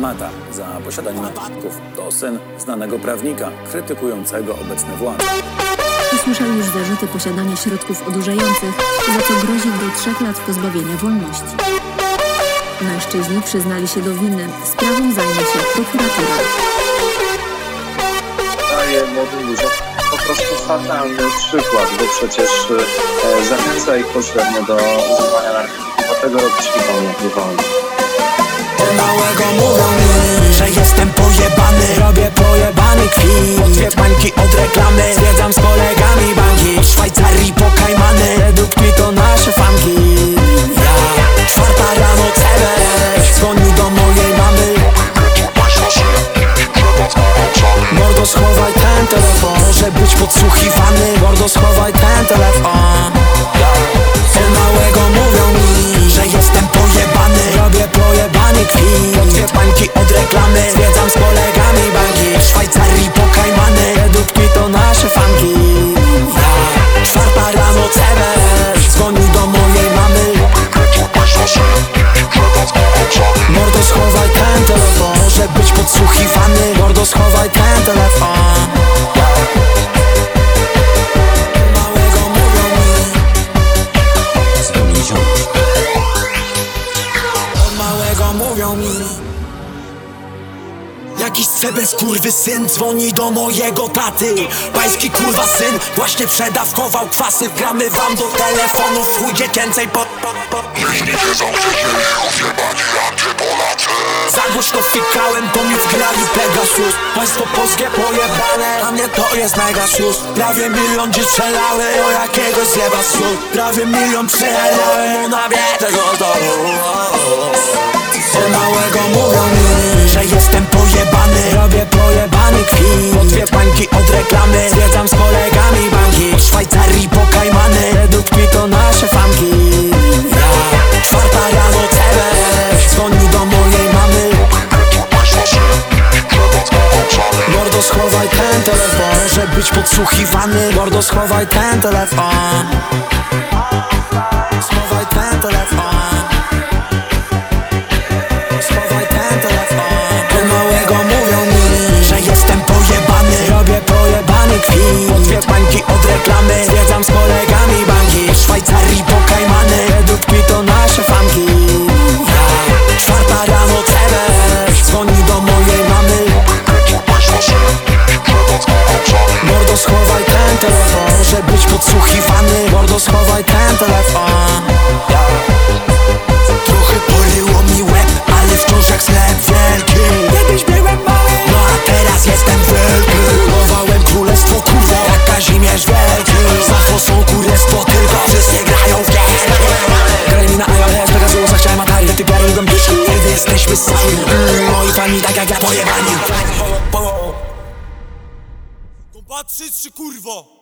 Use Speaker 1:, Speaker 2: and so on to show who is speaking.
Speaker 1: Mata za posiadanie narkotyków. To syn znanego prawnika krytykującego obecne władze.
Speaker 2: Usłyszał już zarzuty posiadania środków odurzających, za co grozi do trzech lat pozbawienia wolności. Mężczyźni przyznali się do winy. Sprawą zajmie się prokuratura.
Speaker 3: daje młodym ludziom po prostu fatalny przykład, bo przecież e, zachęca ich pośrednio do używania narkotyków, a tego robić nie wolno.
Speaker 4: Od małego mówią mi, że jestem pojebany. Robię pojebany kwit bańki od reklamy. Zwiedzam z kolegami banki W Szwajcarii po Kajmany. Według mi to nasze fanki. Ja, czwarta rano CBS Dzwoni do mojej mamy. Mordo schowaj ten telefon. Może być podsłuchiwany. Mordo schowaj ten telefon Jakiś cebes kurwy syn dzwoni do mojego taty. Pański kurwa syn właśnie przedawkował kwasy. Wgramy wam do telefonu w chuj dziecięcej po, po, po. Za głośno fikałem, to mi wgrali Pegasus. Państwo polskie pojebane, a mnie to jest mega sus Prawie milion przelały, o jakiegoś zjeba sól. Prawie milion przelałem, ona wie tego z być podsłuchiwany. Mordo schowaj ten telefon. Schowaj ten telefon. Schowaj ten telefon. Do małego mówią mi, że jestem pojebany. Robię pojebany kwit. Bańki od reklamy. Zwiedzam Mordo schowaj ten telefon. Może być podsłuchiwany. Mordo schowaj ten telefon. Trochę poryło mi łeb, ale wciąż jak sklep wielki. Kiedyś byłem mały, no a teraz jestem wielki. Budowałem królestwo kurwo, jak Kazimierz Wielki. Za fosą kurestwo tylko, wszyscy grają w gierki Graj mi na iOS, Pegasusa, chciałem Atari. Te typiary lubią piszki, kiedy jesteśmy sami. Mm, Moi fani tak jak ja pojebani
Speaker 5: Patrzyć czy kurwo?